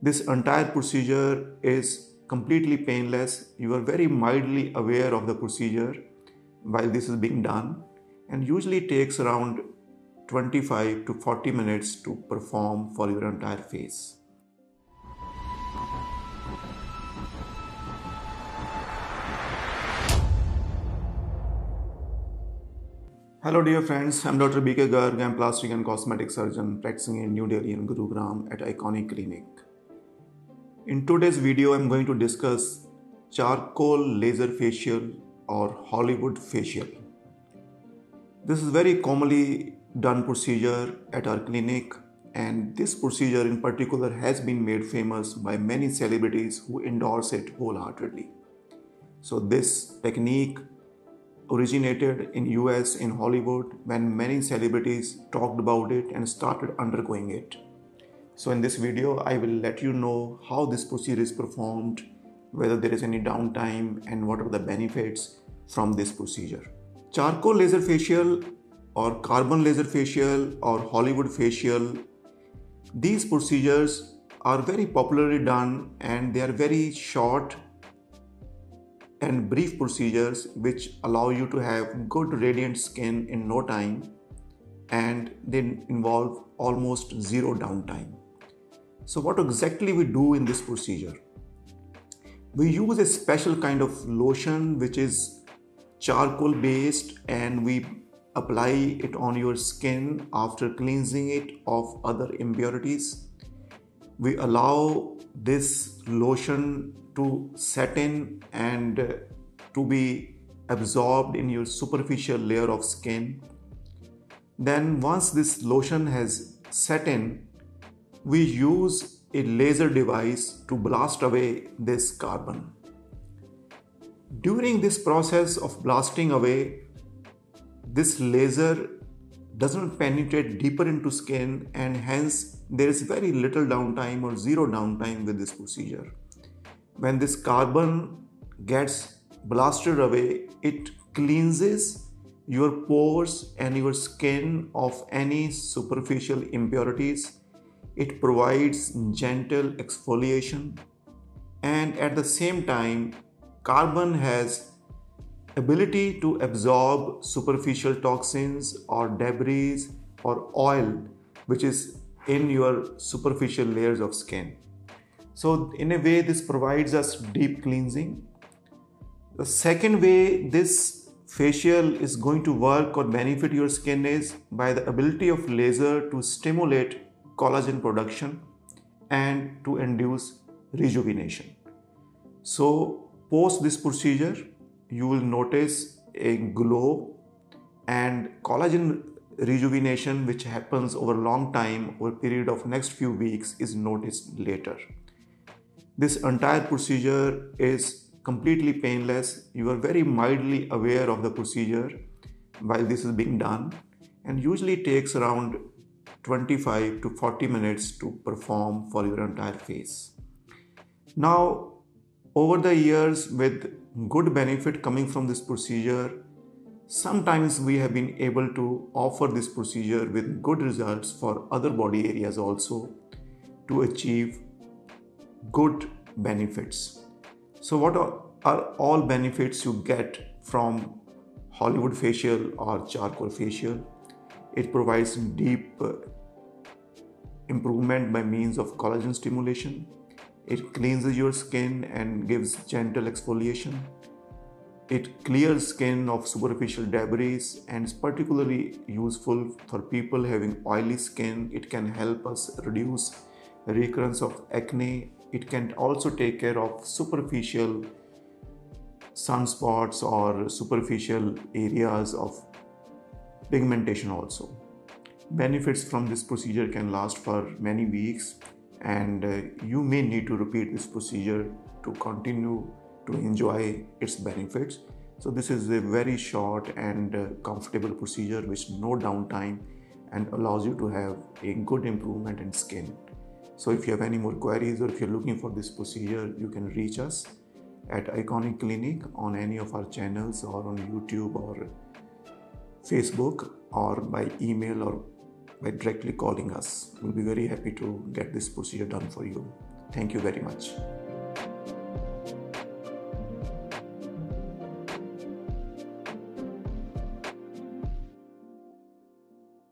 This entire procedure is completely painless. You are very mildly aware of the procedure while this is being done and usually takes around 25 to 40 minutes to perform for your entire face. Hello dear friends, I'm Dr. BK Garg. I'm plastic and cosmetic surgeon practicing in New Delhi and Gurugram at Iconic Clinic. In today's video, I'm going to discuss charcoal laser facial or Hollywood facial. This is very commonly done procedure at our clinic and this procedure in particular has been made famous by many celebrities who endorse it wholeheartedly. So this technique originated in US in Hollywood when many celebrities talked about it and started undergoing it. So in this video I will let you know how this procedure is performed, whether there is any downtime and what are the benefits from this procedure. Charcoal laser facial or carbon laser facial or Hollywood facial these procedures are very popularly done and they are very short and brief procedures which allow you to have good radiant skin in no time and they involve almost zero downtime. So what exactly we do in this procedure? We use a special kind of lotion which is charcoal based and we apply it on your skin after cleansing it of other impurities. We allow this lotion to set in and to be absorbed in your superficial layer of skin. Then, once this lotion has set in, we use a laser device to blast away this carbon. During this process of blasting away, this laser doesn't penetrate deeper into skin and hence there is very little downtime or zero downtime with this procedure when this carbon gets blasted away, it cleanses your pores and your skin of any superficial impurities. It provides gentle exfoliation and at the same time carbon has ability to absorb superficial toxins or debris or oil which is in your superficial layers of skin. So, in a way, this provides us deep cleansing. The second way this facial is going to work or benefit your skin is by the ability of laser to stimulate collagen production and to induce rejuvenation. So, post this procedure, you will notice a glow and collagen rejuvenation which happens over a long time over period of next few weeks is noticed later this entire procedure is completely painless. You are very mildly aware of the procedure while this is being done and usually takes around 25 to 40 minutes to perform for your entire face. Now, over the years, with good benefit coming from this procedure, sometimes we have been able to offer this procedure with good results for other body areas also to achieve good benefits. So, what are, all benefits you get from Hollywood facial or charcoal facial? It provides deep improvement by means of collagen stimulation. It cleanses your skin and gives gentle exfoliation. It clears skin of superficial debris and is particularly useful for people having oily skin. It can help us reduce recurrence of acne it can also take care of superficial sunspots or superficial areas of pigmentation also benefits from this procedure can last for many weeks and uh, you may need to repeat this procedure to continue to enjoy its benefits. So this is a very short and uh, comfortable procedure with no downtime and allows you to have a good improvement in skin. So if you have any more queries or if you're looking for this procedure, you can reach us at Iconic Clinic on any of our channels or on YouTube or Facebook or by email or by directly calling us. We'll be very happy to get this procedure done for you. Thank you very much.